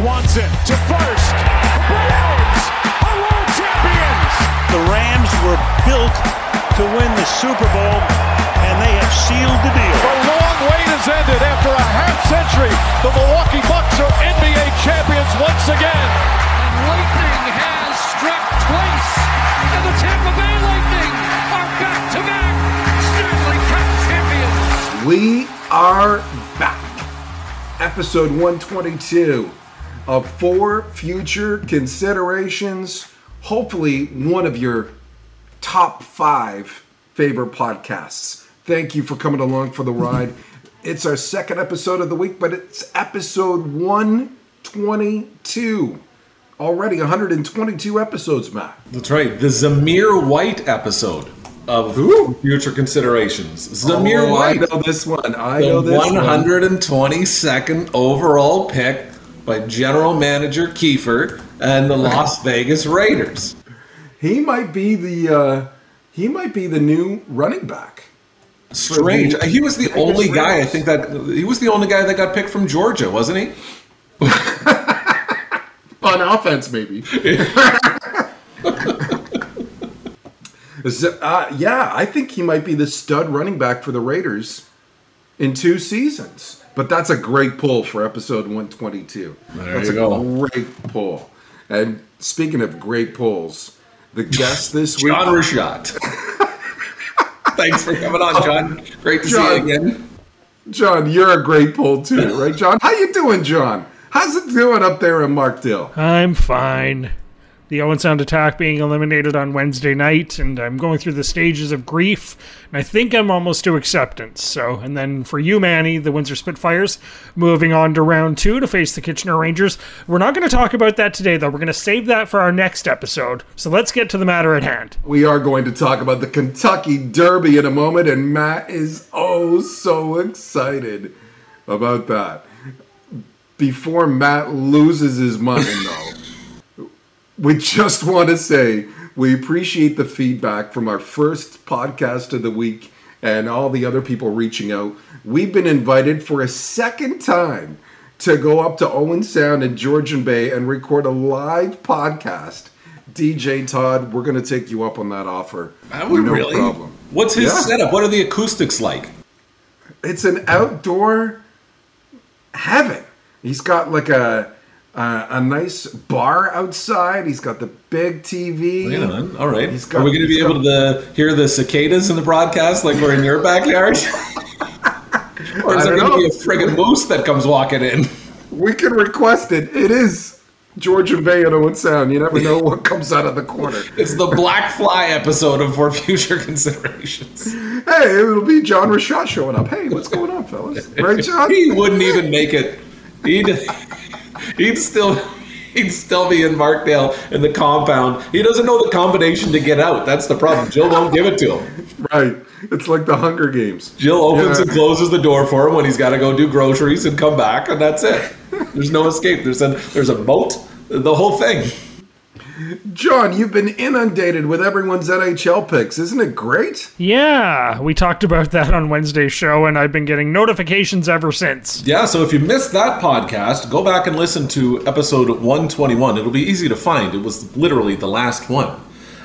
Swanson to first. The Braves are world champions. The Rams were built to win the Super Bowl, and they have sealed the deal. The long wait has ended after a half century. The Milwaukee Bucks are NBA champions once again. And lightning has struck twice, and the Tampa Bay Lightning are back-to-back Stanley Cup champions. We are back. Episode 122 of four future considerations. Hopefully, one of your top five favorite podcasts. Thank you for coming along for the ride. it's our second episode of the week, but it's episode 122. Already 122 episodes, Matt. That's right. The Zamir White episode of Who? Future Considerations. Oh, Zamir Oh, I White, know this one. I the know this one. 122nd overall pick by general manager Kiefer and the Las Vegas Raiders. He might be the uh, he might be the new running back. Strange. the He was the only guy I think that he was the only guy that got picked from Georgia, wasn't he? On offense, maybe. Uh, yeah, I think he might be the stud running back for the Raiders in two seasons. But that's a great pull for episode 122. There that's you a go. great pull. And speaking of great pulls, the guest this week. John Rashat. Thanks for coming on, John. Great to see you again. John, you're a great pull too, right, John? How you doing, John? How's it doing up there in Markdale? I'm fine. The Owen Sound attack being eliminated on Wednesday night, and I'm going through the stages of grief, and I think I'm almost to acceptance. So, and then for you, Manny, the Windsor Spitfires, moving on to round two to face the Kitchener Rangers. We're not going to talk about that today, though. We're going to save that for our next episode. So let's get to the matter at hand. We are going to talk about the Kentucky Derby in a moment, and Matt is oh so excited about that. Before Matt loses his mind, though, we just want to say we appreciate the feedback from our first podcast of the week and all the other people reaching out. We've been invited for a second time to go up to Owen Sound in Georgian Bay and record a live podcast. DJ Todd, we're going to take you up on that offer. Are we no really? problem. What's his Yeah. setup? What are the acoustics like? It's an outdoor heaven. He's got like a a, a nice bar outside. He's got the big TV. Know, all right. He's got- Are we going to be able to hear the cicadas in the broadcast like we're in your backyard? or is there going to be a friggin' moose that comes walking in? We can request it. It is Georgian Bay and Owen Sound. You never know what comes out of the corner. It's the Black Fly episode of For Future Considerations. Hey, it'll be John Rashaw showing up. Hey, what's going on, fellas? Right, John? He wouldn't even make it. He'd, he'd still. He'd still be in Markdale in the compound. He doesn't know the combination to get out. That's the problem. Jill won't give it to him. Right. It's like the Hunger Games. Jill opens Yeah. and closes the door for him when he's got to go do groceries and come back, and that's it. There's no escape. There's a there's a boat, the whole thing. John, you've been inundated with everyone's NHL picks. Isn't it great? Yeah, we talked about that on Wednesday's show, and I've been getting notifications ever since. Yeah. So if you missed that podcast, go back and listen to episode 121. It'll be easy to find. It was literally the last one.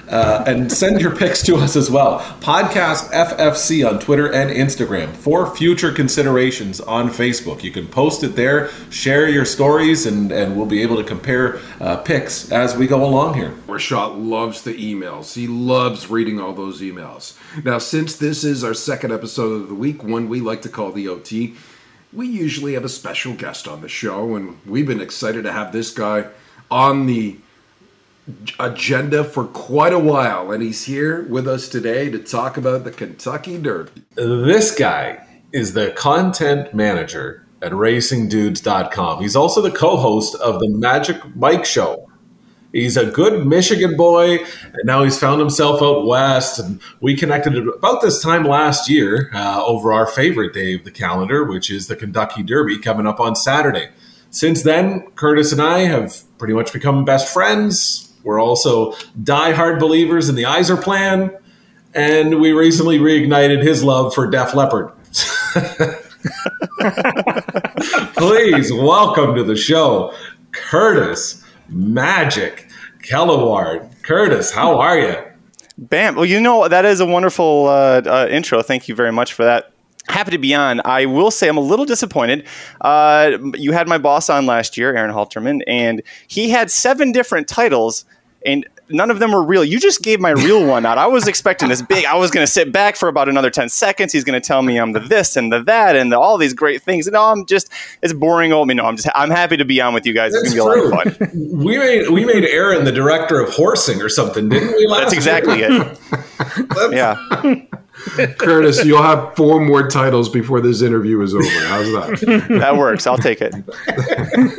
Uh, and send your picks to us as well. Podcast FFC on Twitter and Instagram for future considerations on Facebook. You can post it there, share your stories, and, and we'll be able to compare uh, picks as we go along here. Rashad loves the emails. He loves reading all those emails. Now, since this is our second episode of the week, one we like to call the OT, we usually have a special guest on the show, and we've been excited to have this guy on the agenda for quite a while. And he's here with us today to talk about the Kentucky Derby. This guy is the content manager at racingdudes.com. He's also the co host of the Magic Mike Show. He's a good Michigan boy, and now he's found himself out west. And we connected about this time last year uh, over our favorite day of the calendar, which is the Kentucky Derby coming up on Saturday. Since then, Curtis and I have pretty much become best friends. We're also diehard believers in the Yzer plan, and we recently reignited his love for Def Leppard. Please welcome to the show, Curtis Magic Kellaward. Curtis, how are you? Bam. Well, you know, that is a wonderful uh, uh, intro. Thank you very much for that. Happy to be on. I will say I'm a little disappointed. Uh, you had my boss on last year, Aaron Halterman, and he had seven different titles. And none of them were real. You just gave my real one out. I was expecting this big. I was going to sit back for about another 10 seconds. He's going to tell me I'm the this and the that and the, all these great things. And no, I'm just, it's boring old me. No, I'm just, I'm happy to be on with you guys. It's going to be a lot of fun. We made, we made Aaron the director of horsing or something, didn't we? That's exactly it. yeah. Curtis, you'll have four more titles before this interview is over. How's that? That works. I'll take it.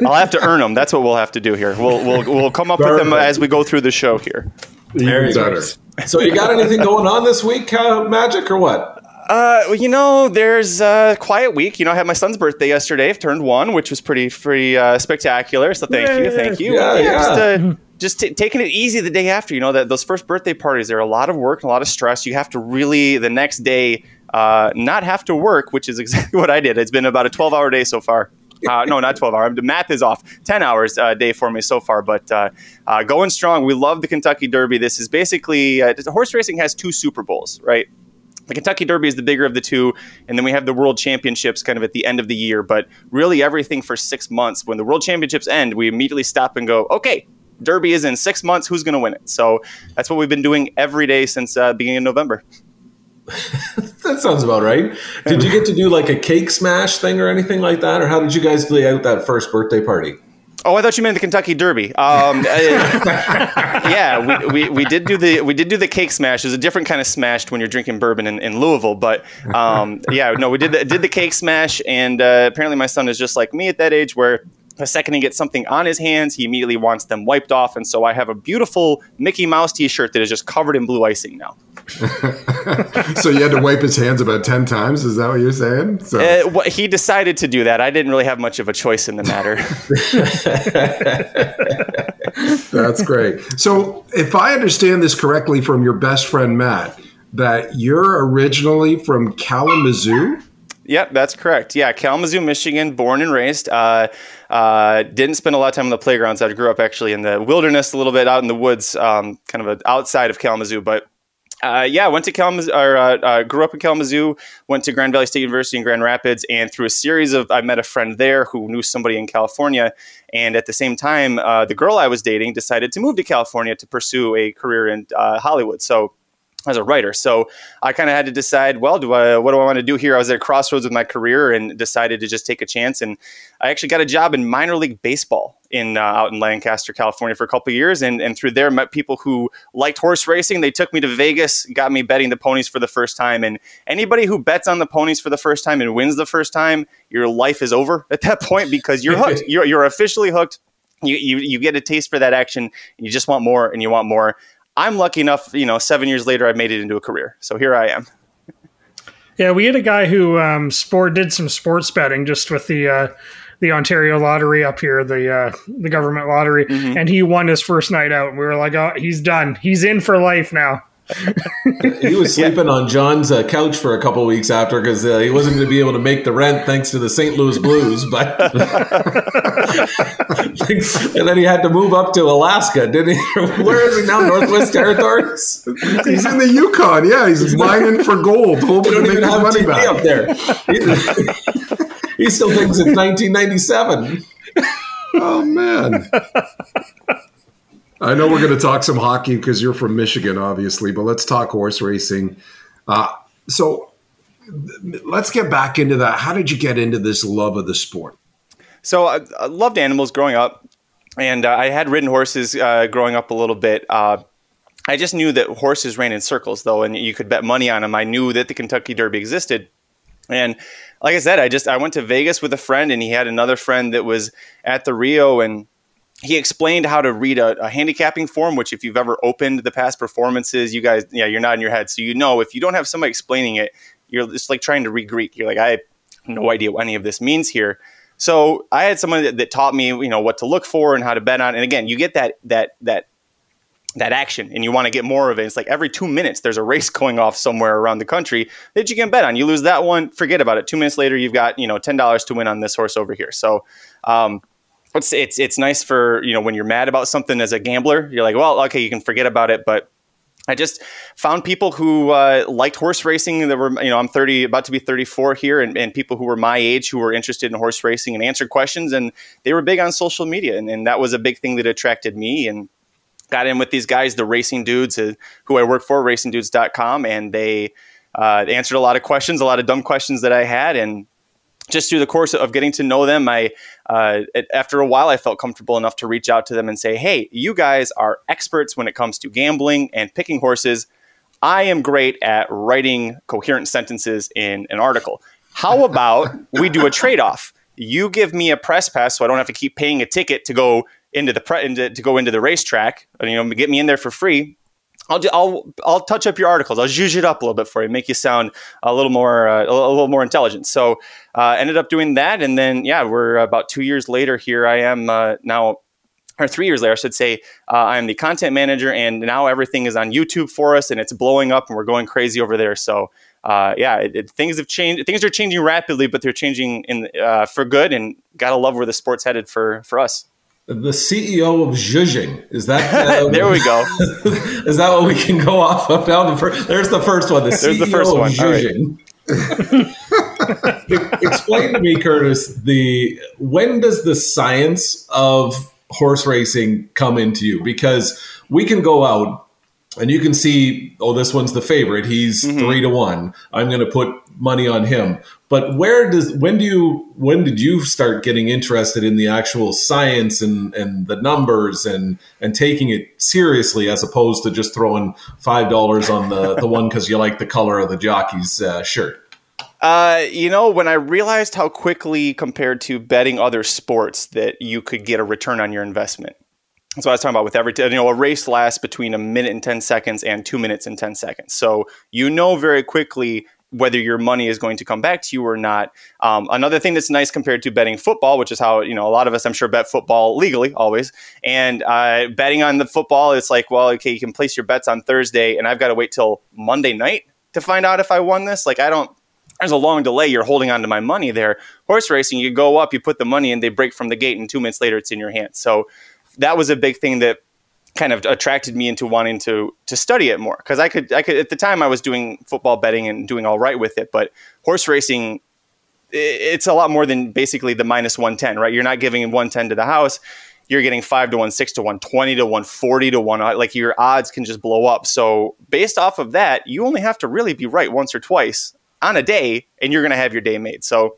I'll have to earn them. That's what we'll have to do here. We'll we'll, we'll come up with them as we go through the show here. Even better. So, you got anything going on this week, uh, Magic, or what? Uh, well, you know, there's a quiet week. You know, I had my son's birthday yesterday. I've turned one, which was pretty, pretty uh, spectacular. So thank you, thank you. Yeah, yeah. Just, uh, just t- taking it easy the day after. You know, that those first birthday parties, they're a lot of work and a lot of stress. You have to really the next day uh, not have to work, which is exactly what I did. It's been about a 12 hour day so far. Uh, no, not 12 hours. The math is off. 10 hours a uh, day for me so far, but uh, uh, going strong. We love the Kentucky Derby. This is basically, uh, horse racing has two Super Bowls, right? The Kentucky Derby is the bigger of the two, and then we have the World Championships kind of at the end of the year. But really, everything for six months. When the World Championships end, we immediately stop and go, okay, Derby is in six months. Who's going to win it? So that's what we've been doing every day since uh, beginning of November. that sounds about right. Did you get to do like a cake smash thing or anything like that, or how did you guys lay out that first birthday party? Oh, I thought you meant the Kentucky Derby. Um, yeah, we, we, we did do the we did do the cake smash. There's a different kind of smashed when you're drinking bourbon in, in Louisville, but um, yeah, no, we did the, did the cake smash, and uh, apparently my son is just like me at that age, where the second he gets something on his hands, he immediately wants them wiped off, and so I have a beautiful Mickey Mouse T-shirt that is just covered in blue icing now. so you had to wipe his hands about 10 times is that what you're saying so. Uh, well, he decided to do that i didn't really have much of a choice in the matter that's great so if i understand this correctly from your best friend matt that you're originally from kalamazoo Yep, that's correct. Yeah, Kalamazoo, Michigan, born and raised. Uh, uh, didn't spend a lot of time on the playgrounds. I grew up actually in the wilderness, a little bit out in the woods, um, kind of outside of Kalamazoo. But uh, yeah, went to Kalamazoo, or uh, uh, grew up in Kalamazoo, went to Grand Valley State University in Grand Rapids, and through a series of, I met a friend there who knew somebody in California, and at the same time, uh, the girl I was dating decided to move to California to pursue a career in uh, Hollywood. So as a writer. So I kind of had to decide, well, do I, what do I want to do here? I was at a crossroads with my career and decided to just take a chance. And I actually got a job in minor league baseball in uh, out in Lancaster, California for a couple years. And, and through there, met people who liked horse racing. They took me to Vegas, got me betting the ponies for the first time. And anybody who bets on the ponies for the first time and wins the first time, your life is over at that point because you're hooked. you're, you're officially hooked. You, you, you get a taste for that action and you just want more and you want more. I'm lucky enough, you know, seven years later, I made it into a career. So here I am. Yeah, we had a guy who um, sport did some sports betting just with the uh, the Ontario lottery up here, the uh, the government lottery, mm-hmm. and he won his first night out. And we were like, oh, he's done. He's in for life now he was sleeping yeah. on John's uh, couch for a couple weeks after because uh, he wasn't going to be able to make the rent thanks to the St. Louis Blues. But and then he had to move up to Alaska, didn't he? Where is he now? Northwest Territories. He's in the Yukon. Yeah, he's mining for gold, hoping to make his money TV back up there. he still thinks it's 1997. Oh man. I know we're going to talk some hockey because you're from Michigan, obviously, but let's talk horse racing. Uh, so let's get back into that. How did you get into this love of the sport? So I, I loved animals growing up, and uh, I had ridden horses uh, growing up a little bit. Uh, I just knew that horses ran in circles, though, and you could bet money on them. I knew that the Kentucky Derby existed, and like I said, I just I went to Vegas with a friend, and he had another friend that was at the Rio, and he explained how to read a, a, handicapping form, which if you've ever opened the past performances, you guys, yeah, you're nodding your head. So you know, if you don't have somebody explaining it, you're just like trying to read Greek. You're like, I have no idea what any of this means here. So I had someone that, that taught me, you know, what to look for and how to bet on. And again, you get that that that that action and you want to get more of it. It's like every two minutes there's a race going off somewhere around the country that you can bet on. You lose that one, forget about it. Two minutes later, you've got, you know, ten dollars to win on this horse over here. So um, it's it's it's nice for you know when you're mad about something as a gambler, you're like, well, okay, you can forget about it, but I just found people who uh, liked horse racing. That were, you know, I'm 30, about to be 34 here, and, and, people who were my age who were interested in horse racing and answered questions. And they were big on social media, and, and that was a big thing that attracted me. And got in with these guys, the racing dudes, uh, who I work for, racingdudes.com, and they uh, answered a lot of questions, a lot of dumb questions that I had, and just through the course of getting to know them, I uh, after a while I felt comfortable enough to reach out to them and say, "Hey, you guys are experts when it comes to gambling and picking horses. I am great at writing coherent sentences in an article. How about we do a trade off? You give me a press pass, so I don't have to keep paying a ticket to go into the pre- into, to go into the racetrack. You know, get me in there for free." I'll, I'll I'll touch up your articles. I'll zhuzh it up a little bit for you, make you sound a little more uh, a little more intelligent. So uh, ended up doing that, and then yeah, we're about two years later. Here I am uh, now, or three years later, I should say. Uh, I am the content manager, and now everything is on YouTube for us, and it's blowing up, and we're going crazy over there. So uh, yeah, it, it, things have changed. Things are changing rapidly, but they're changing in uh, for good, and gotta love where the sport's headed for for us the CEO of Zhuzhing. Is that uh, there? We go. is that what we can go off of now? The there's the first one. The there's CEO the first one. of Zhuzhing. Right. Explain to me, Curtis. The when does the science of horse racing come into you? Because we can go out and you can see, oh, this one's the favorite. He's mm-hmm. three to one. I'm going to put money on him. But where does when do you when did you start getting interested in the actual science and and the numbers and and taking it seriously as opposed to just throwing five dollars on the the one because you like the color of the jockey's uh, shirt? Uh, you know, when I realized how quickly compared to betting other sports that you could get a return on your investment. So I was talking about with every, you know, a race lasts between a minute and 10 seconds and two minutes and 10 seconds. So you know very quickly whether your money is going to come back to you or not. Um, another thing that's nice compared to betting football, which is how you know a lot of us, I'm sure, bet football legally always. And uh, betting on the football, it's like, well, okay, you can place your bets on Thursday, and I've got to wait till Monday night to find out if I won this. Like, I don't. There's a long delay. You're holding on to my money there. Horse racing, you go up, you put the money in, they break from the gate, and two minutes later, it's in your hands. So that was a big thing that kind of attracted me into wanting to to study it more because I could I could at the time I was doing football betting and doing all right with it, but horse racing it's a lot more than basically the minus 110, right? You're not giving 110 to the house. You're getting 5 to 1, 6 to 1, 20 to 1, 40 to 1. Uh, like your odds can just blow up. So, based off of that, you only have to really be right once or twice on a day and you're going to have your day made. So,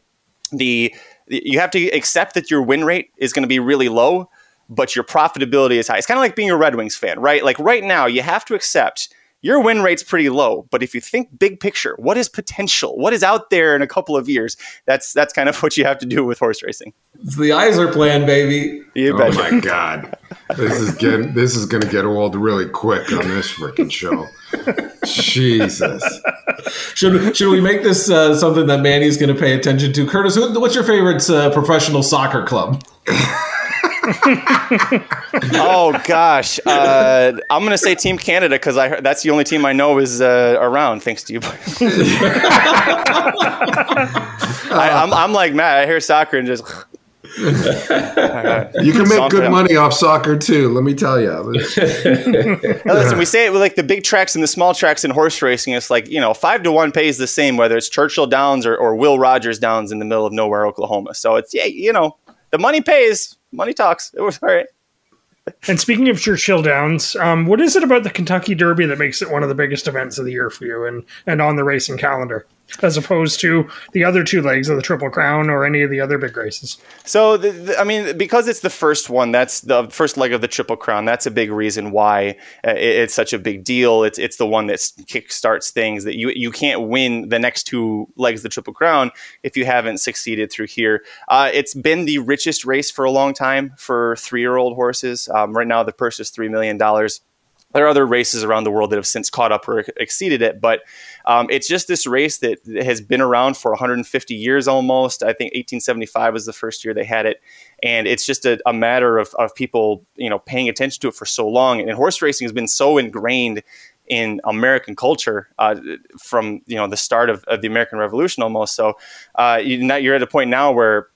the you have to accept that your win rate is going to be really low but your profitability is high. It's kind of like being a Red Wings fan, right? Like right now, you have to accept your win rate's pretty low, but if you think big picture, what is potential? What is out there in a couple of years? That's that's kind of what you have to do with horse racing. It's the Yzer plan, baby. You oh my god, this is getting this is going to get old really quick on this freaking show. Jesus. Should should we make this uh, something that Manny's going to pay attention to? Curtis, what's your favorite uh, professional soccer club? oh gosh, uh, I'm gonna say Team Canada because I that's the only team I know is uh, around. Thanks to you. I, am I'm, I'm like Matt. I hear soccer and just. you can make good money off soccer too. Let me tell you. listen, we say it with like the big tracks and the small tracks in horse racing. It's like you know, five to one pays the same whether it's Churchill Downs or, or Will Rogers Downs in the middle of nowhere, Oklahoma. So it's yeah, you know, the money pays money talks. It was all right. And speaking of Churchill Downs, um, what is it about the Kentucky Derby that makes it one of the biggest events of the year for you and, and on the racing calendar? As opposed to the other two legs of the Triple Crown or any of the other big races. So, the, the, I mean, because it's the first one, that's the first leg of the Triple Crown. That's a big reason why uh, it, it's such a big deal. It's it's the one that kickstarts things that you you can't win the next two legs of the Triple Crown if you haven't succeeded through here. Uh, it's been the richest race for a long time for three year old horses. Um, right now, the purse is three million dollars. There are other races around the world that have since caught up or exceeded it, but um, it's just this race that has been around for 150 years almost. I think 1875 was the first year they had it, and it's just a, a matter of, of people, you know, paying attention to it for so long. And horse racing has been so ingrained in American culture uh, from you know the start of, of, the American Revolution almost. So uh, you, are at a point now where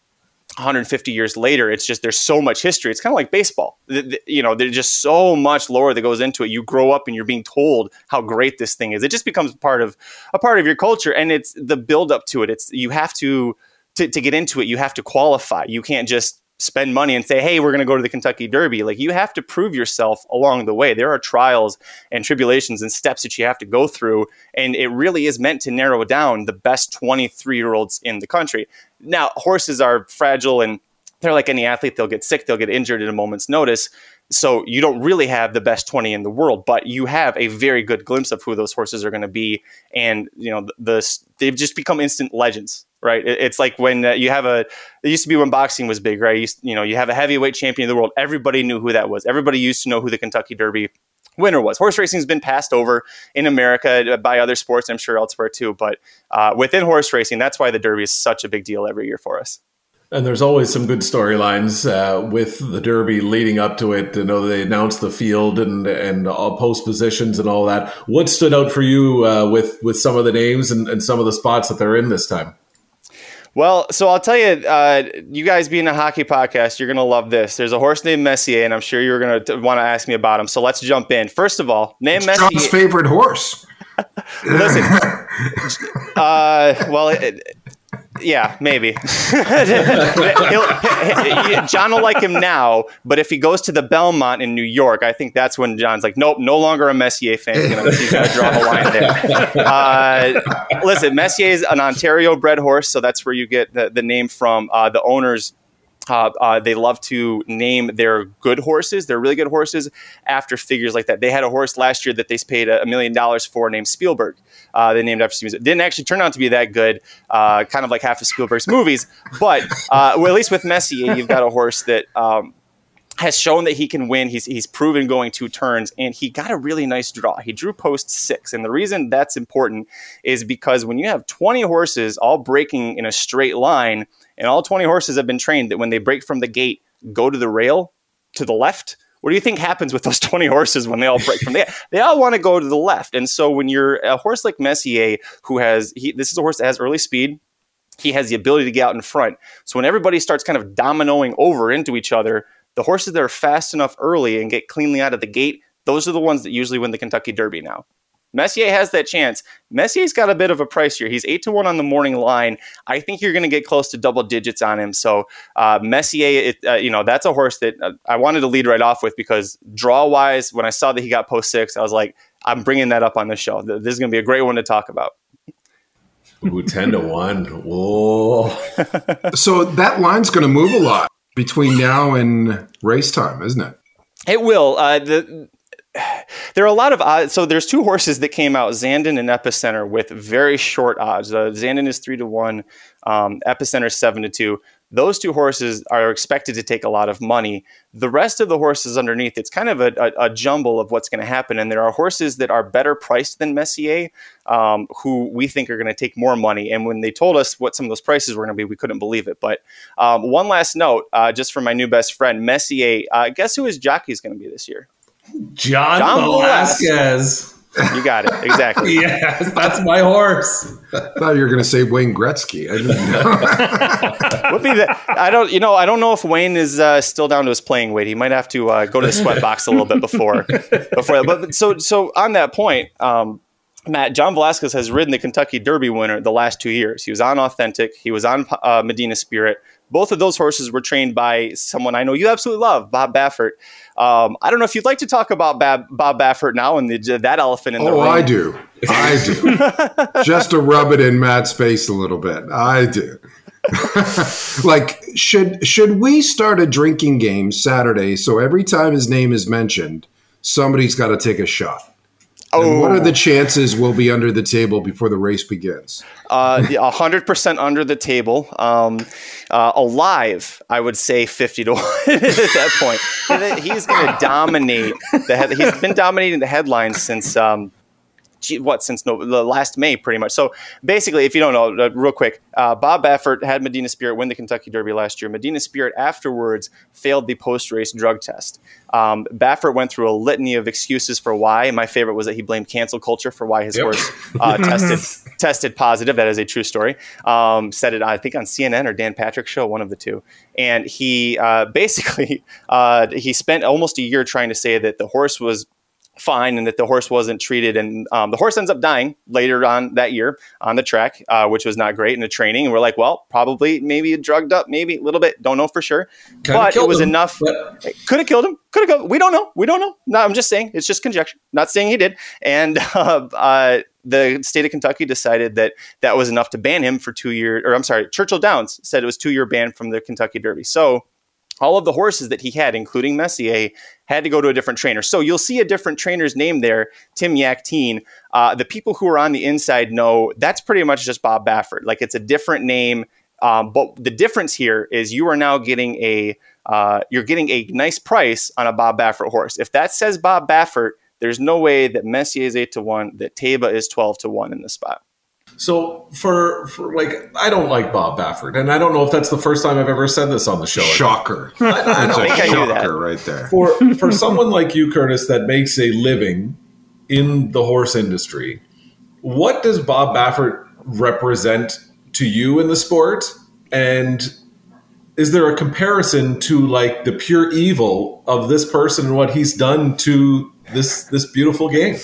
150 years later, it's just there's so much history. It's kind of like baseball. The, the, you know, there's just so much lore that goes into it. You grow up and you're being told how great this thing is. It just becomes part of a part of your culture, and it's the build up to it. It's you have to to, to get into it. You have to qualify. You can't just spend money and say, hey, we're going to go to the Kentucky Derby. Like you have to prove yourself along the way. There are trials and tribulations and steps that you have to go through. And it really is meant to narrow down the best 23 year olds in the country. Now, horses are fragile and they're like any athlete. They'll get sick, they'll get injured at a moment's notice. So you don't really have the best 20 in the world, but you have a very good glimpse of who those horses are going to be. And, you know, the, the they've just become instant legends right? It's like when uh, you have a. It used to be when boxing was big, right? You, you, know, you have a heavyweight champion of the world. Everybody knew who that was. Everybody used to know who the Kentucky Derby winner was. Horse racing has been passed over in America by other sports, I'm sure elsewhere too. But uh, within horse racing, that's why the Derby is such a big deal every year for us. And there's always some good storylines uh, with the Derby leading up to it. You know, they announced the field and and all post positions and all that. What stood out for you uh, with with some of the names and, and some of the spots that they're in this time? Well, so I'll tell you, uh, you guys being a hockey podcast, you're going to love this. There's a horse named Messier, and I'm sure you're going to want to ask me about him. So let's jump in. First of all, name it's Messier. John's favorite horse. Listen, uh, well, it, yeah, maybe. John will like him now, but if he goes to the Belmont in New York, I think that's when John's like, nope, no longer a Messier fan. He's going to draw the line there. Uh, listen, Messier is an Ontario bred horse, so that's where you get the, the name from. Uh, the owners uh, uh, they love to name their good horses, their really good horses, after figures like that. They had a horse last year that they paid a million dollars for named Spielberg. Uh, they named after. It didn't actually turn out to be that good, uh, kind of like half of Spielberg's movies. But uh, well, at least with Messier, you've got a horse that um, has shown that he can win. He's he's proven going two turns, and he got a really nice draw. He drew post six, and the reason that's important is because when you have 20 horses all breaking in a straight line, and all 20 horses have been trained that when they break from the gate, go to the rail to the left. What do you think happens with those 20 horses when they all break from the gate? They all want to go to the left. And so when you're a horse like Messier, who has he, this is a horse that has early speed, he has the ability to get out in front. So when everybody starts kind of dominoing over into each other, the horses that are fast enough early and get cleanly out of the gate, those are the ones that usually win the Kentucky Derby now. Messier has that chance. Messier's got a bit of a price here. He's eight to one on the morning line. I think you're going to get close to double digits on him. So uh, Messier, it, uh, you know, that's a horse that uh, I wanted to lead right off with because draw wise, when I saw that he got post six, I was like, I'm bringing that up on the show. This is going to be a great one to talk about. Ooh, 10 to 1. Whoa. so that line's going to move a lot between now and race time, isn't it? It will. Uh, the there are a lot of odds. So there's two horses that came out, Zandon and Epicenter, with very short odds. Uh, Zandon is three to one, um, Epicenter seven to two. Those two horses are expected to take a lot of money. The rest of the horses underneath, it's kind of a, a, a jumble of what's going to happen. And there are horses that are better priced than Messier, um, who we think are going to take more money. And when they told us what some of those prices were going to be, we couldn't believe it. But um, one last note, uh, just for my new best friend, Messier. Uh, guess who his jockey is going to be this year? John, John Velazquez. You got it exactly. yes, that's my horse. I thought you were going to say Wayne Gretzky. I didn't know. be the, I don't. You know, I don't know if Wayne is uh, still down to his playing weight. He might have to uh, go to the sweat box a little bit before. Before, but so so on that point, um, Matt John Velazquez has ridden the Kentucky Derby winner the last two years. He was on Authentic. He was on uh, Medina Spirit. Both of those horses were trained by someone I know you absolutely love, Bob Baffert. Um, I don't know if you'd like to talk about Bob, Bob Baffert now and the, that elephant in the oh, room. Oh, I do. I do. Just to rub it in Matt's face a little bit. I do. like should should we start a drinking game Saturday so every time his name is mentioned, somebody's got to take a shot? Oh. And what are the oh. chances we'll be under the table before the race begins? Uh, hundred percent under the table. Um, uh, alive, I would say fifty to one at that point. He's going to dominate the. Head- he's been dominating the headlines since. Um, what since no, the last May, pretty much. So basically, if you don't know, uh, real quick, uh, Bob Baffert had Medina Spirit win the Kentucky Derby last year. Medina Spirit afterwards failed the post-race drug test. Um, Baffert went through a litany of excuses for why. My favorite was that he blamed cancel culture for why his yep. horse uh, tested tested positive. That is a true story. Um, said it, I think, on CNN or Dan Patrick's show, one of the two. And he uh, basically uh, he spent almost a year trying to say that the horse was fine and that the horse wasn't treated. And um, the horse ends up dying later on that year on the track, uh, which was not great in the training. And we're like, well, probably maybe drugged up, maybe a little bit. Don't know for sure. Kinda but it was him, enough. But... Could have killed him. Could have. We don't know. We don't know. No, I'm just saying. It's just conjecture. Not saying he did. And uh, uh, the state of Kentucky decided that that was enough to ban him for two years. Or I'm sorry, Churchill Downs said it was two year ban from the Kentucky Derby. So all of the horses that he had, including Messier, had to go to a different trainer. So you'll see a different trainer's name there, Tim Yakteen. Uh, the people who are on the inside know that's pretty much just Bob Baffert. Like it's a different name. Um, but the difference here is you are now getting a uh, you're getting a nice price on a Bob Baffert horse. If that says Bob Baffert, there's no way that Messier is eight to one, that Taiba is twelve to one in the spot. So for for like, I don't like Bob Baffert, and I don't know if that's the first time I've ever said this on the show. Shocker! I, I don't think I knew right there. For for someone like you, Curtis, that makes a living in the horse industry, what does Bob Baffert represent to you in the sport? And is there a comparison to like the pure evil of this person and what he's done to this this beautiful game?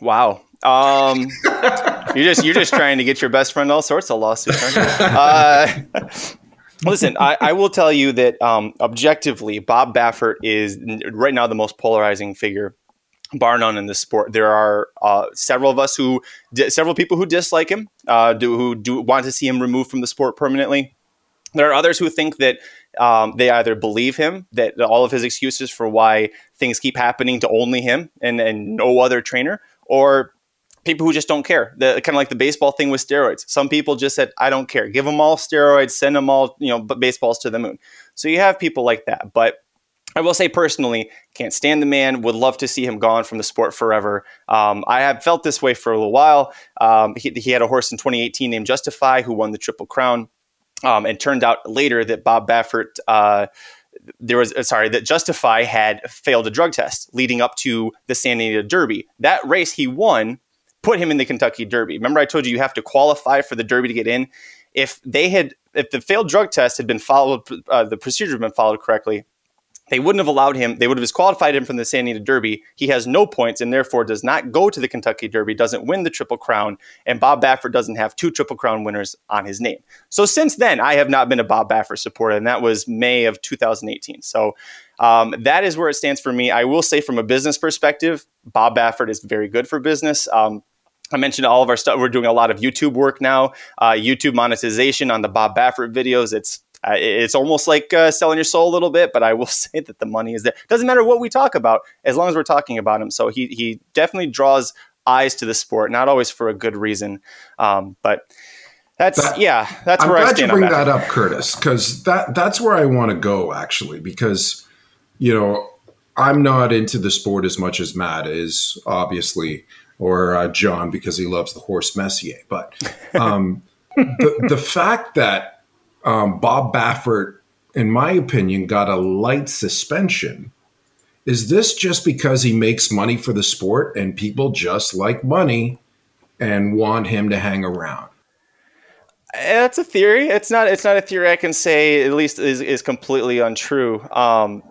Wow. Um, you're just you're just trying to get your best friend all sorts of lawsuits. Uh, listen, I, I, will tell you that um, objectively, Bob Baffert is right now the most polarizing figure, bar none, in this sport. There are uh, several of us who, several people who dislike him, uh, do, who do want to see him removed from the sport permanently. There are others who think that um, they either believe him that all of his excuses for why things keep happening to only him and, and no other trainer, or people who just don't care. The kind of like the baseball thing with steroids. Some people just said, "I don't care. Give them all steroids. Send them all, you know, baseballs to the moon." So you have people like that, but. I will say personally, can't stand the man. Would love to see him gone from the sport forever. Um, I have felt this way for a little while. Um, he, he, had a horse in 2018 named Justify who won the Triple Crown, um, and turned out later that Bob Baffert. Uh, there was uh, sorry that Justify had failed a drug test leading up to the Santa Anita Derby. That race he won put him in the Kentucky Derby. Remember, I told you you have to qualify for the Derby to get in. If they had, if the failed drug test had been followed, uh, the procedure had been followed correctly, they wouldn't have allowed him. They would have disqualified him from the Santa Anita Derby. He has no points and therefore does not go to the Kentucky Derby, doesn't win the Triple Crown, and Bob Baffert doesn't have two Triple Crown winners on his name. So since then, I have not been a Bob Baffert supporter, and that was May of 2018. So um, that is where it stands for me. I will say, from a business perspective, Bob Baffert is very good for business. Um, I mentioned all of our stuff. We're doing a lot of YouTube work now, uh, YouTube monetization on the Bob Baffert videos. It's uh, it's almost like uh, selling your soul a little bit, but I will say that the money is there. Doesn't matter what we talk about, as long as we're talking about him. So he he definitely draws eyes to the sport, not always for a good reason, um, but. That's that, yeah. That's I'm where glad I stand you bring that up, Curtis, because that that's where I want to go actually. Because you know I'm not into the sport as much as Matt is, obviously or uh, John because he loves the horse Messier. But um, the, the fact that um, Bob Baffert, in my opinion, got a light suspension. Is this just because he makes money for the sport and people just like money and want him to hang around? That's a theory. It's not. It's not a theory I can say. At least is is completely untrue. Um,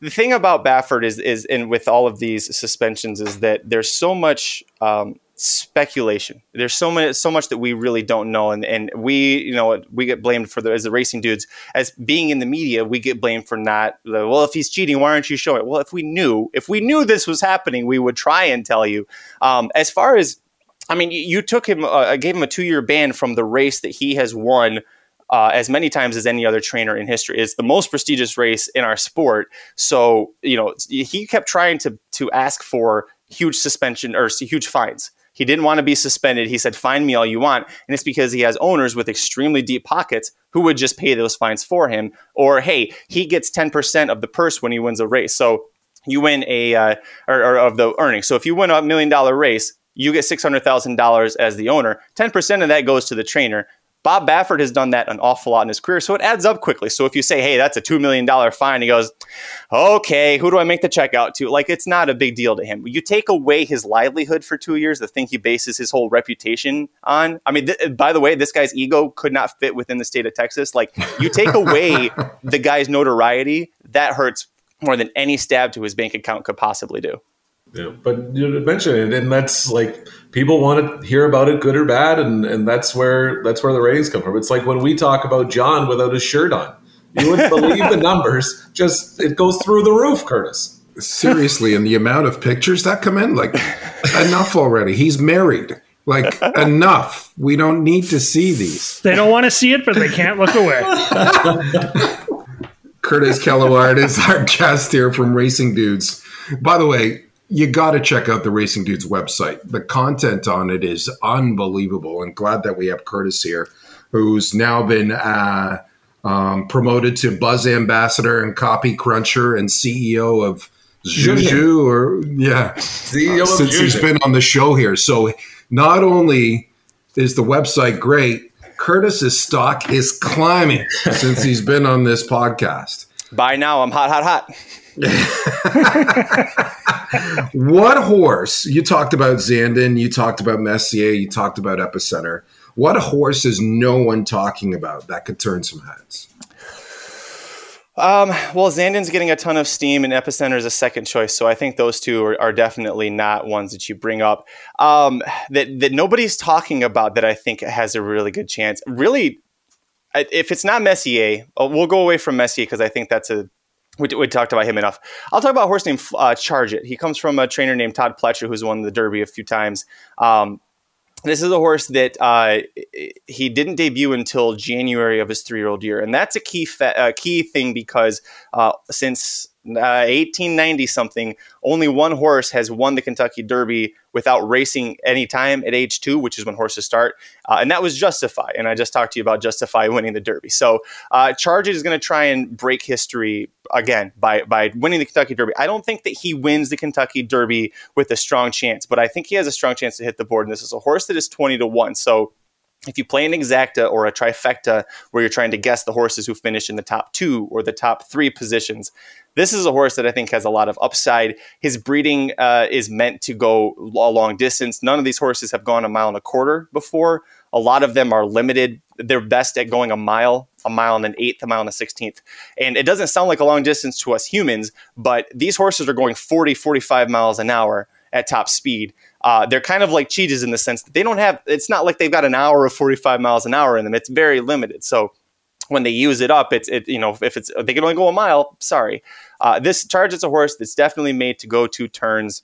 the thing about Baffert is is and with all of these suspensions is that there's so much um, speculation. There's so much so much that we really don't know, and and we you know we get blamed for the as the racing dudes as being in the media. We get blamed for not well if he's cheating, why aren't you showing it? Well, if we knew if we knew this was happening, we would try and tell you. Um, as far as I mean, you took him, uh, gave him a two-year ban from the race that he has won uh, as many times as any other trainer in history. It's the most prestigious race in our sport. So you know he kept trying to to ask for huge suspension or huge fines. He didn't want to be suspended. He said, "Find me all you want," and it's because he has owners with extremely deep pockets who would just pay those fines for him. Or hey, he gets ten percent of the purse when he wins a race. So you win a uh, or, or of the earnings. So if you win a million dollar race, you get six hundred thousand dollars as the owner. Ten percent of that goes to the trainer. Bob Baffert has done that an awful lot in his career, so it adds up quickly. So if you say, "Hey, that's a two million dollar fine," he goes, "Okay, who do I make the check out to?" Like it's not a big deal to him. You take away his livelihood for two years, the thing he bases his whole reputation on. I mean, th- by the way, this guy's ego could not fit within the state of Texas. Like you take away the guy's notoriety, that hurts more than any stab to his bank account could possibly do. Yeah, but you mentioned it, and that's like people want to hear about it, good or bad, and and that's where that's where the ratings come from. It's like when we talk about John without his shirt on, you wouldn't believe the numbers. Just it goes through the roof, Curtis. Seriously, and the amount of pictures that come in, like enough already. He's married. Like enough. We don't need to see these. They don't want to see it, but they can't look away. Curtis Kellaward is our guest here from Racing Dudes. By the way, you got to check out the Racing Dudes website. The content on it is unbelievable, and glad that we have Curtis here, who's now been uh, um, promoted to Buzz Ambassador and Copy Cruncher and CEO of Juju, or yeah, CEO of since he's been on the show here. So not only is the website great, Curtis's stock is climbing since he's been on this podcast. By now, I'm hot, hot, hot. What horse? You talked about Zandon, you talked about Messier, you talked about Epicenter. What horse is no one talking about that could turn some heads? Um, well, Zandon's getting a ton of steam, and Epicenter is a second choice. So I think those two are, are definitely not ones that you bring up. Um, that that nobody's talking about that I think has a really good chance. Really, if it's not Messier, uh, we'll go away from Messier because I think that's a we, we talked about him enough. I'll talk about a horse named uh, Charge It. He comes from a trainer named Todd Pletcher, who's won the Derby a few times. Um, this is a horse that uh, he didn't debut until January of his three-year-old year, and that's a key uh, key thing because uh, since uh, 1890 something, only one horse has won the Kentucky Derby without racing any time at age two, which is when horses start, uh, and that was Justify. And I just talked to you about Justify winning the Derby. So uh, Charge is going to try and break history again by by winning the Kentucky Derby. I don't think that he wins the Kentucky Derby with a strong chance, but I think he has a strong chance to hit the board. And this is a horse that is 20 to 1. So if you play an exacta or a trifecta where you're trying to guess the horses who finish in the top two or the top three positions, this is a horse that I think has a lot of upside. His breeding uh, is meant to go a long distance. None of these horses have gone a mile and a quarter before. A lot of them are limited. They're best at going a mile, a mile and an eighth, a mile and a sixteenth. And it doesn't sound like a long distance to us humans, but these horses are going 40, 45 miles an hour at top speed. Uh, they're kind of like cheetahs in the sense that they don't have, it's not like they've got an hour of 45 miles an hour in them. It's very limited. So when they use it up, it's, it, you know, if it's, they can only go a mile, sorry. Uh, this charge is a horse that's definitely made to go two turns.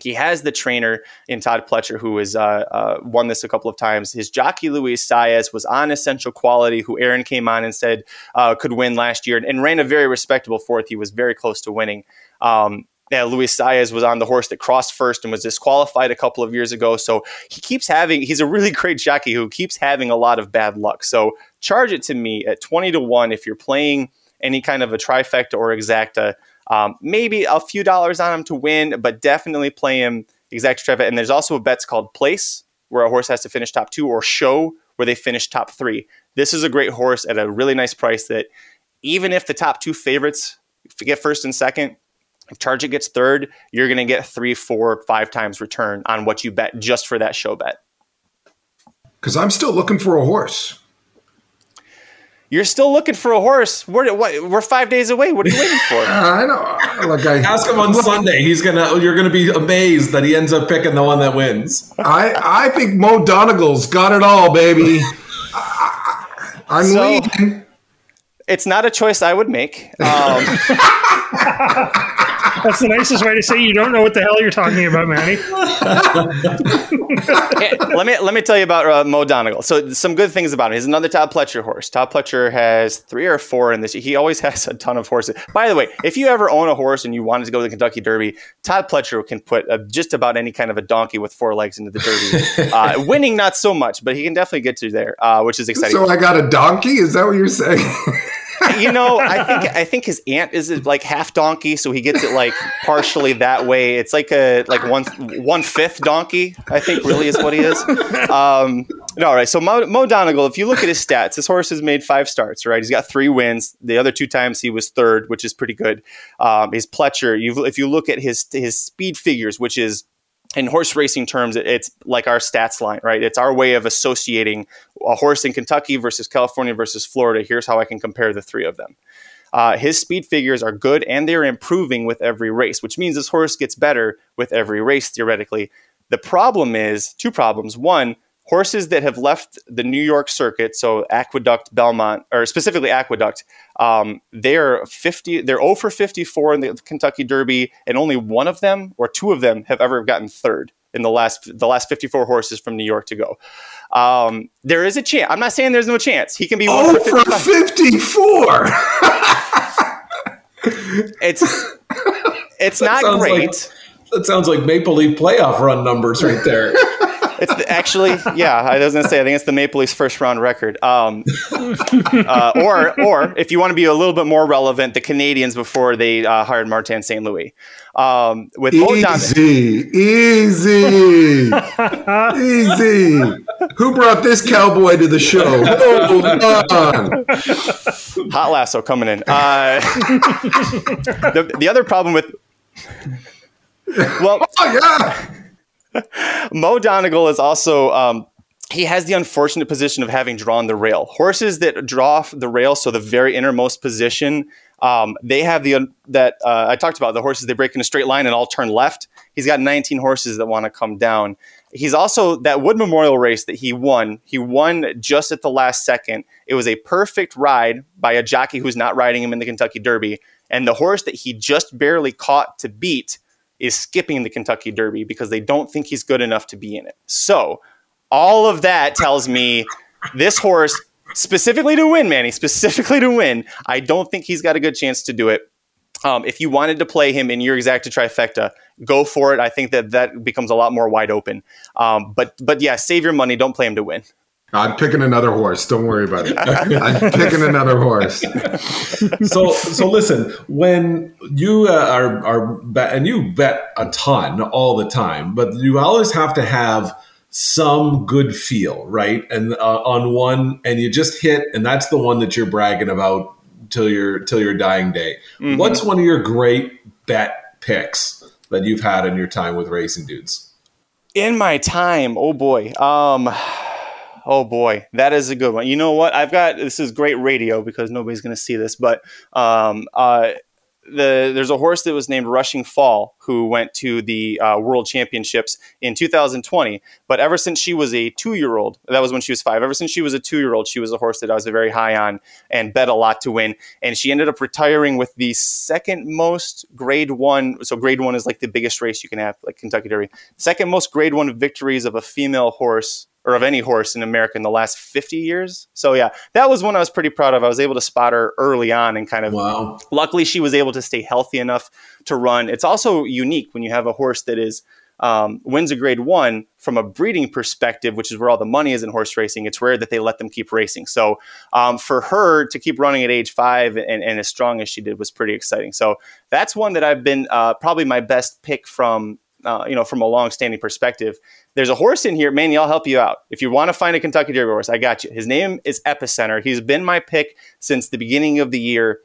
He has the trainer in Todd Pletcher, who has uh, uh, won this a couple of times. His jockey Luis Saez was on Essential Quality, who Aaron came on and said uh, could win last year, and, and ran a very respectable fourth. He was very close to winning. Um, yeah, Luis Saez was on the horse that crossed first and was disqualified a couple of years ago. So he keeps having, he's a really great jockey who keeps having a lot of bad luck. So charge it to me at 20 to 1 if you're playing any kind of a trifecta or exacta. Um, maybe a few dollars on him to win, but definitely play him exacta trifecta. And there's also a bets called place where a horse has to finish top two or show where they finish top three. This is a great horse at a really nice price that even if the top two favorites get first and second, if Charge It gets third, you're going to get three, four, five times return on what you bet just for that show bet. Because I'm still looking for a horse. You're still looking for a horse. We're what, we're five days away. What are you waiting for? I know. Like I, Ask him on Sunday. He's gonna. You're gonna be amazed that he ends up picking the one that wins. I, I think Mo Donegal's got it all, baby. I- I'm So- leading. It's not a choice I would make. Um, That's the nicest way to say you don't know what the hell you're talking about, Manny. let me let me tell you about uh, Mo Donegal. So some good things about him. He's another Todd Pletcher horse. Todd Pletcher has three or four in this. He always has a ton of horses. By the way, if you ever own a horse and you wanted to go to the Kentucky Derby, Todd Pletcher can put uh, just about any kind of a donkey with four legs into the Derby. uh, winning not so much, but he can definitely get to there, uh, which is exciting. So I got a donkey? Is that what you're saying? You know, I think I think his aunt is like half donkey, so he gets it like partially that way. It's like a like one one fifth donkey. I think really is what he is. Um, no, right. So Mo, Mo Donegal, if you look at his stats, his horse has made five starts. Right, he's got three wins. The other two times he was third, which is pretty good. Um, his Pletcher, if you look at his his speed figures, which is in horse racing terms, it's like our stats line, right? It's our way of associating a horse in Kentucky versus California versus Florida. Here's how I can compare the three of them. Uh, his speed figures are good and they're improving with every race, which means this horse gets better with every race, theoretically. The problem is two problems. One, horses that have left the New York circuit, so Aqueduct, Belmont, or specifically Aqueduct, um, they're 50, they're 0 for 54 in the Kentucky Derby, and only one of them or two of them have ever gotten third in the last the last 54 horses from New York to go. Um, there is a chance. I'm not saying there's no chance. He can be oh for, for 54. it's it's not great. Like, that sounds like Maple Leaf playoff run numbers right there. It's the, actually, yeah. I was gonna say, I think it's the Maple Leafs first round record. Um, uh, or, or if you want to be a little bit more relevant, the Canadiens before they uh, hired Martin St. Louis. Um, with easy, easy, easy. Who brought this cowboy to the show? Hold on. Hot lasso coming in. Uh, the, the other problem with well, oh yeah. Mo Donegal is also um, he has the unfortunate position of having drawn the rail. Horses that draw off the rail, so the very innermost position, um, they have the that uh, I talked about. The horses they break in a straight line and all turn left. He's got 19 horses that want to come down. He's also that Wood Memorial race that he won. He won just at the last second. It was a perfect ride by a jockey who's not riding him in the Kentucky Derby, and the horse that he just barely caught to beat is skipping the Kentucky Derby because they don't think he's good enough to be in it. So, all of that tells me this horse, specifically to win, Manny, specifically to win, I don't think he's got a good chance to do it. Um, if you wanted to play him in your exacta trifecta, go for it. I think that that becomes a lot more wide open. Um, but but yeah, save your money. Don't play him to win. I'm picking another horse. Don't worry about it. I'm picking another horse. so, so listen. When you uh, are are bet, and you bet a ton all the time, but you always have to have some good feel, right? And uh, on one, and you just hit, and that's the one that you're bragging about till your till your dying day. Mm-hmm. What's one of your great bet picks that you've had in your time with racing dudes? In my time, oh boy. Um Oh boy, that is a good one. You know what? I've got this is great radio because nobody's going to see this, but um, uh, the there's a horse that was named Rushing Fall who went to the uh, World Championships in 2020. But ever since she was a two year old, that was when she was five. Ever since she was a two year old, she was a horse that I was very high on and bet a lot to win. And she ended up retiring with the second most Grade One. So Grade One is like the biggest race you can have, like Kentucky Derby. Second most Grade One victories of a female horse or of any horse in America in the last 50 years. So yeah, that was one I was pretty proud of. I was able to spot her early on and kind of wow. luckily she was able to stay healthy enough to run. It's also unique when you have a horse that is um, wins a grade one from a breeding perspective, which is where all the money is in horse racing. It's rare that they let them keep racing. So um, for her to keep running at age five and, and, as strong as she did was pretty exciting. So that's one that I've been uh, probably my best pick from uh, you know, from a long-standing perspective. There's a horse in here, Manny. I'll help you out. If you want to find a Kentucky Derby horse, I got you. His name is Epicenter. He's been my pick since the beginning of the year.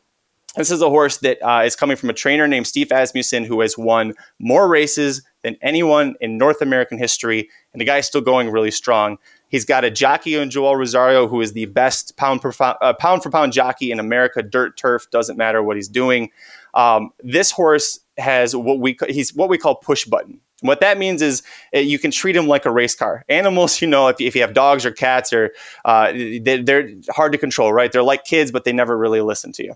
This is a horse that uh, is coming from a trainer named Steve Asmussen, who has won more races than anyone in North American history, and the guy's still going really strong. He's got a jockey in Joel Rosario, who is the best pound, per, uh, pound for pound jockey in America. Dirt, turf, doesn't matter what he's doing. Um, this horse has what we he's what we call push button. What that means is uh, you can treat them like a race car. Animals, you know, if, if you have dogs or cats, or uh, they, they're hard to control, right? They're like kids, but they never really listen to you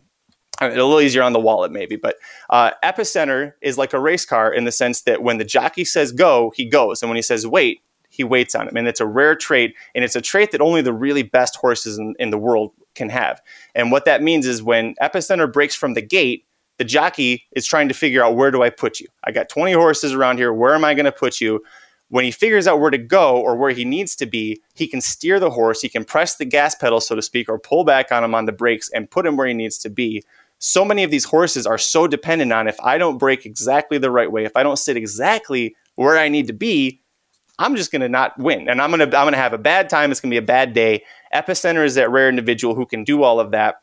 a little easier on the wallet maybe but uh, epicenter is like a race car in the sense that when the jockey says go he goes and when he says wait he waits on him and it's a rare trait and it's a trait that only the really best horses in, in the world can have and what that means is when epicenter breaks from the gate the jockey is trying to figure out where do I put you? I got 20 horses around here. Where am I going to put you? when he figures out where to go or where he needs to be, he can steer the horse, he can press the gas pedal, so to speak, or pull back on him on the brakes and put him where he needs to be. So many of these horses are so dependent on if I don't break exactly the right way, if I don't sit exactly where I need to be, I'm just going to not win, and I'm going to I'm going to have a bad time. It's going to be a bad day. Epicenter is that rare individual who can do all of that.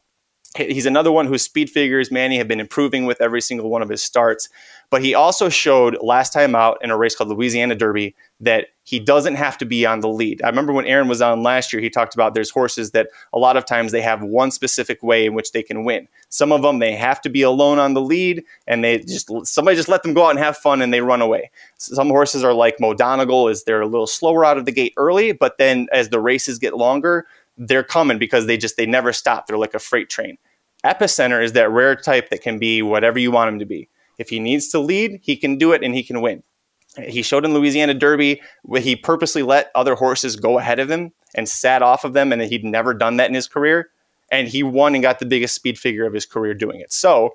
He's another one whose speed figures Manny have been improving with every single one of his starts. But he also showed last time out in a race called Louisiana Derby that he doesn't have to be on the lead. I remember when Aaron was on last year, he talked about there's horses that a lot of times they have one specific way in which they can win. Some of them they have to be alone on the lead and they just somebody just let them go out and have fun and they run away. Some horses are like Mo Donegal is they're a little slower out of the gate early, but then as the races get longer, they're coming because they just they never stop. They're like a freight train. Epicenter is that rare type that can be whatever you want him to be. If he needs to lead, he can do it and he can win. He showed in Louisiana Derby where he purposely let other horses go ahead of him and sat off of them, and he'd never done that in his career. And he won and got the biggest speed figure of his career doing it. So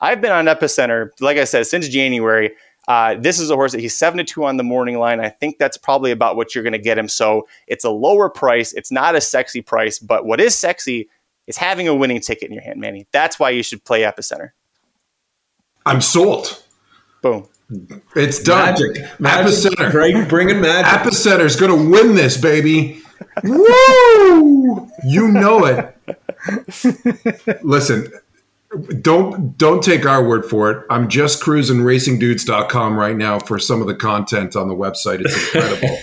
I've been on Epicenter, like I said, since January. Uh, this is a horse that he's seven to two on the morning line. I think that's probably about what you're going to get him. So it's a lower price. It's not a sexy price, but what is sexy is having a winning ticket in your hand, Manny. That's why you should play Epicenter. I'm sold. Boom. It's done. Magic. Magic. Epicenter. Greg bringing magic. Epicenter's going to win this, baby. Woo! You know it. Listen, don't don't take our word for it. I'm just cruising racingdudes.com right now for some of the content on the website. It's incredible.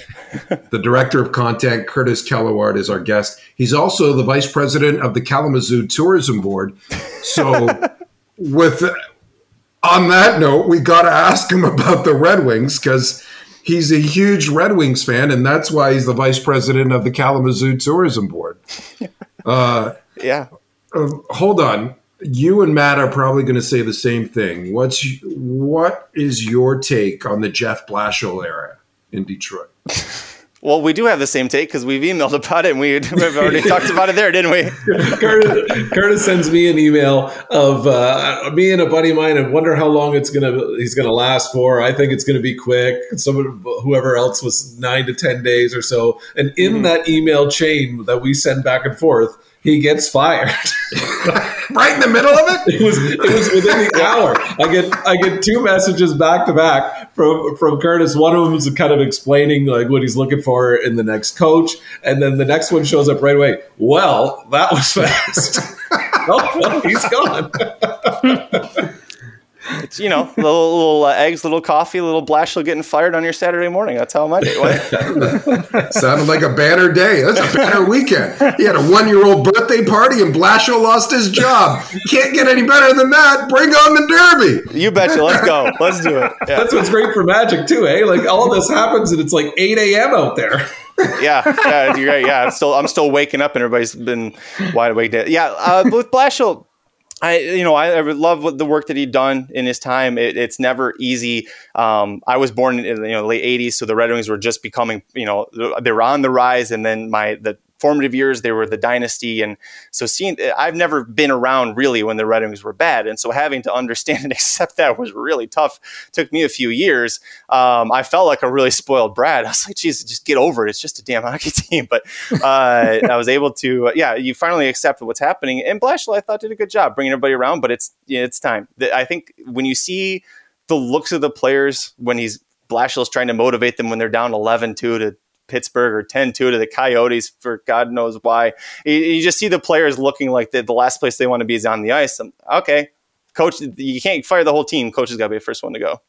the director of content, Curtis Kellaward, is our guest. He's also the vice president of the Kalamazoo Tourism Board. So with on that note, we got to ask him about the Red Wings because he's a huge Red Wings fan, and that's why he's the vice president of the Kalamazoo Tourism Board. Uh, Yeah. uh, hold on, you and Matt are probably going to say the same thing. What's what is your take on the Jeff Blashill era in Detroit? Well, we do have the same take because we've emailed about it and we, we've already talked about it there, didn't we? Curtis, Curtis sends me an email of uh, me and a buddy of mine. and wonder how long it's gonna he's gonna last for. I think it's gonna be quick. Some whoever else was nine to ten days or so. And in that email chain that we send back and forth, he gets fired. Right in the middle of it. it was it was within the hour. I get I get two messages back to back from from Curtis. One of them is kind of explaining like what he's looking for in the next coach, and then the next one shows up right away. Well, that was fast. oh, well, he's gone. It's, you know, little, little uh, eggs, little coffee, little Blashill getting fired on your Saturday morning. That's how my day went. Sounded like a banner day. That's a banner weekend. He had a one-year-old birthday party, and Blashill lost his job. Can't get any better than that. Bring on the Derby. you betcha. Let's go. Let's do it. Yeah. That's what's great for Magic too, eh? Like all this happens and it's like eight a.m. out there. yeah, yeah, you're right. Yeah, I'm still I'm still waking up and everybody's been wide awake. Yeah, uh, but with Blashill, I you know I, I love the work that he'd done in his time. It, it's never easy. Um, I was born in the you know, late '80s, so the Red Wings were just becoming you know they were on the rise, and then my the formative years they were the dynasty. And so seeing i've never been around really when the red wings were bad. And so having to understand and accept that was really tough. Took me a few years. Um, i felt like a really spoiled brat. I was like geez just get over it. It's just a damn hockey team. But uh, i was able to uh, yeah you finally accept what's happening. And Blashill, i thought did a good job bringing everybody around but it's it's time. I think when you see the looks of the players when he's Blashill's trying to motivate them when they're down 11-2 to Pittsburgh or 10 2 to the Coyotes for God knows why. You, you just see the players looking like the, the last place they want to be is on the ice. And, okay, coach, you can't fire the whole team. Coach has got to be the first one to go.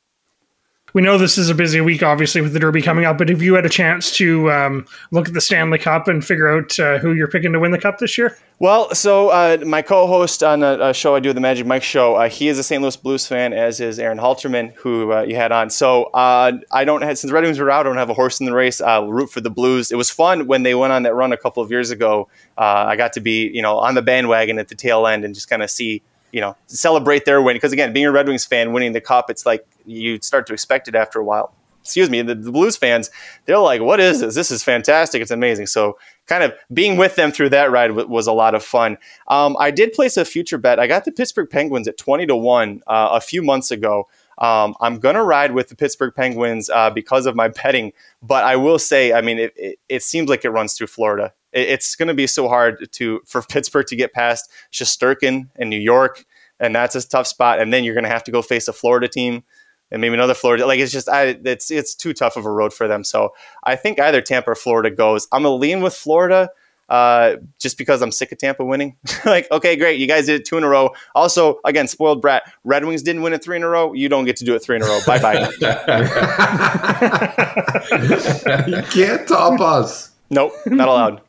We know this is a busy week, obviously, with the Derby coming up. But have you had a chance to um, look at the Stanley Cup and figure out uh, who you're picking to win the Cup this year? Well, so uh, my co-host on a, a, show I do, the Magic Mike Show, uh, he is a St. Louis Blues fan, as is Aaron Halterman, who uh, you had on. So uh, I don't have, since Red Wings were out, I don't have a horse in the race. I'll root for the Blues. It was fun when they went on that run a couple of years ago. Uh, I got to be, you know, on the bandwagon at the tail end and just kind of see you know, celebrate their win. Because again, being a Red Wings fan, winning the cup, it's like you start to expect it after a while. Excuse me, the, the, Blues fans, they're like, what is this? This is fantastic. It's amazing. So, kind of being with them through that ride w- was a lot of fun. Um, I did place a future bet. I got the Pittsburgh Penguins at 20 to 1 uh, a few months ago. Um, I'm gonna ride with the Pittsburgh Penguins uh, because of my betting, but I will say, I mean, it, it, it seems like it runs through Florida. It, it's going to be so hard to for Pittsburgh to get past Shesterkin and New York, and that's a tough spot. And then you're going to have to go face a Florida team and maybe another Florida. Like it's just, I, it's it's too tough of a road for them. So I think either Tampa or Florida goes. I'm gonna lean with Florida uh, just because I'm sick of Tampa winning. like, okay, great, you guys did it two in a row. Also, again, spoiled brat. Red Wings didn't win it three in a row. You don't get to do it three in a row. Bye bye. you can't top us. Nope, not allowed.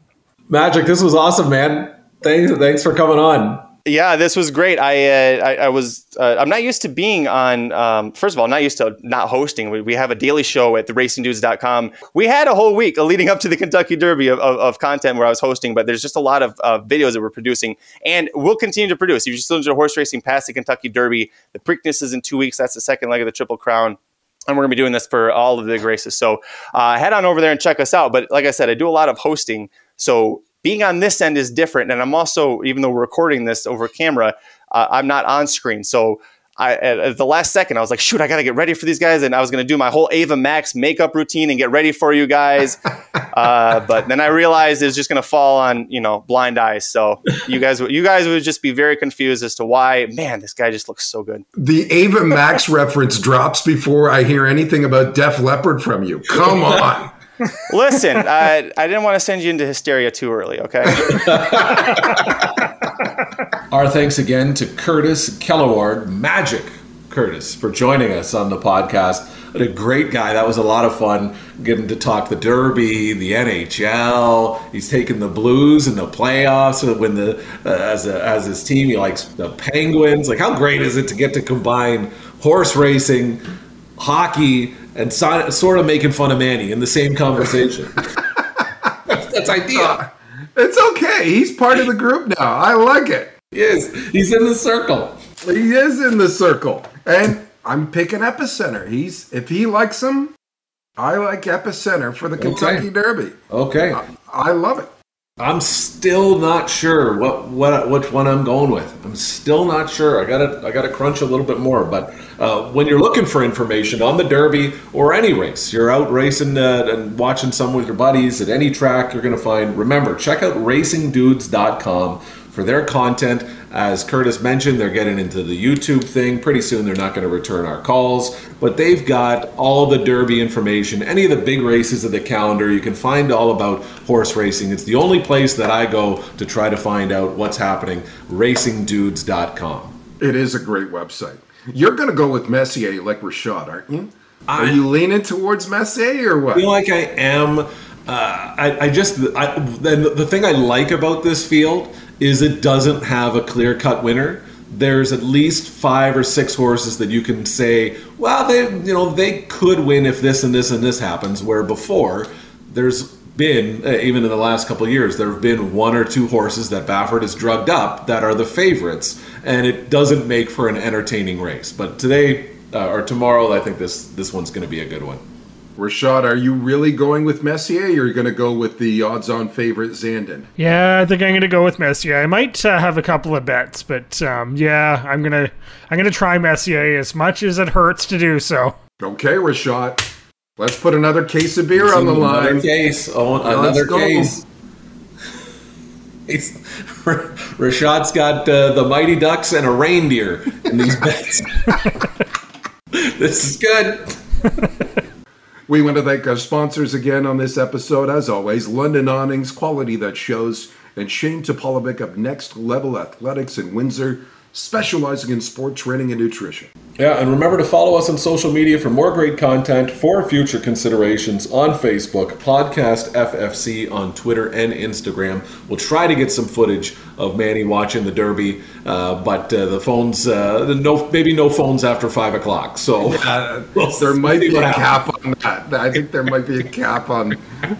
Magic, this was awesome, man. Thanks, thanks for coming on. Yeah, this was great. I uh, I, I, was uh, I'm not used to being on. Um, first of all, not used to not hosting. We, we have a daily show at theracingdudes.com. We had a whole week leading up to the Kentucky Derby of, of, of content where I was hosting, but there's just a lot of uh, videos that we're producing, and we'll continue to produce. If you're still into horse racing past the Kentucky Derby, the Preakness is in two weeks. That's the second leg of the Triple Crown and we're going to be doing this for all of the races. So uh, head on over there and check us out. But like I said, I do a lot of hosting. So being on this end is different. And I'm also, even though we're recording this over camera, uh, I'm not on screen. So I, at, at, the last second, I was like, shoot, I got to get ready for these guys. And I was going to do my whole Ava Max makeup routine and get ready for you guys. uh, but then I realized it was just going to fall on, you know, blind eyes. So you guys, you guys would just be very confused as to why, man, this guy just looks so good. The Ava Max reference drops before I hear anything about Def Leppard from you. Come on. Listen, I, I didn't want to send you into hysteria too early, okay? Our thanks again to Curtis Kellaward, Magic Curtis, for joining us on the podcast. What a great guy. That was a lot of fun getting to talk the Derby, the NHL. He's taken the Blues in the playoffs when the uh, as a, as his team. He likes the Penguins. Like, how great is it to get to combine horse racing, hockey, and so, sort of making fun of Manny in the same conversation. that's, that's ideal. Uh, it's okay. He's part of the group now. I like it. He is. He's in the circle. He is in the circle. And I'm picking Epicenter. He's if he likes him, I like Epicenter for the Kentucky okay. Derby. Okay. I, I love it. I'm still not sure what what which one I'm going with. I'm still not sure. I gotta I gotta crunch a little bit more. But uh, when you're looking for information on the Derby or any race, you're out racing uh, and watching some with your buddies at any track, you're gonna find. Remember, check out RacingDudes.com for their content. As Curtis mentioned, they're getting into the YouTube thing. Pretty soon, they're not going to return our calls, but they've got all the Derby information, any of the big races of the calendar. You can find all about horse racing. It's the only place that I go to try to find out what's happening. RacingDudes.com. It is a great website. You're going to go with Messier like Rashad, aren't you? Are you leaning towards Messier or what? I feel like I am. Uh, I, I, just I, the, the thing I like about this field is it doesn't have a clear cut winner. There's at least five or six horses that you can say, well, they you know they could win if this and this and this happens. Where before, there's been uh, even in the last couple of years, there have been one or two horses that Baffert has drugged up that are the favorites, and it doesn't make for an entertaining race. But today uh, or tomorrow, I think this this one's going to be a good one. Rashad, are you really going with Messier or are you going to go with the odds on favorite Zandon? Yeah, I think I'm going to go with Messier. I might uh, have a couple of bets, but um, yeah, I'm going to I'm going to try Messier as much as it hurts to do so. Okay, Rashad. Let's put another case of beer on the line. Another case. Oh, another case. He's, Rashad's got uh, the Mighty Ducks and a reindeer in these bets. this is good. We want to thank our sponsors again on this episode. As always, London Awnings, quality that shows, and Shane Topolovic of Next Level Athletics in Windsor, specializing in sport training and nutrition. Yeah, and remember to follow us on social media for more great content for future considerations on Facebook, Podcast FFC on Twitter and Instagram. We'll try to get some footage of Manny watching the Derby, uh, but uh, the phones, uh, no, maybe no phones after five o'clock. So we'll there might be a cap on that. I think there might be a cap on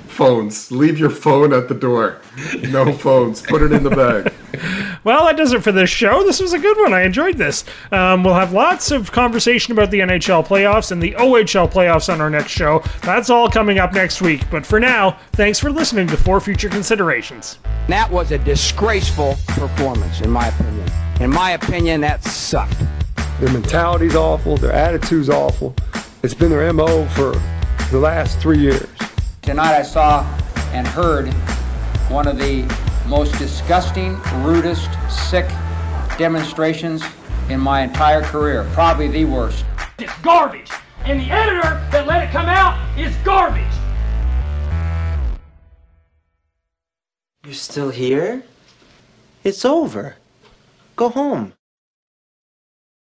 phones. Leave your phone at the door. No phones. Put it in the bag. Well, that does it for this show. This was a good one. I enjoyed this. Um, we'll have lots of conversation about the NHL playoffs and the OHL playoffs on our next show. That's all coming up next week. But for now, thanks for listening to For Future Considerations. That was a disgraceful performance, in my opinion. In my opinion, that sucked. Their mentality's awful. Their attitude's awful. It's been their MO for the last three years. Tonight I saw and heard one of the most disgusting, rudest, sick demonstrations in my entire career. Probably the worst. It's garbage. And the editor that let it come out is garbage. You're still here? It's over. Go home.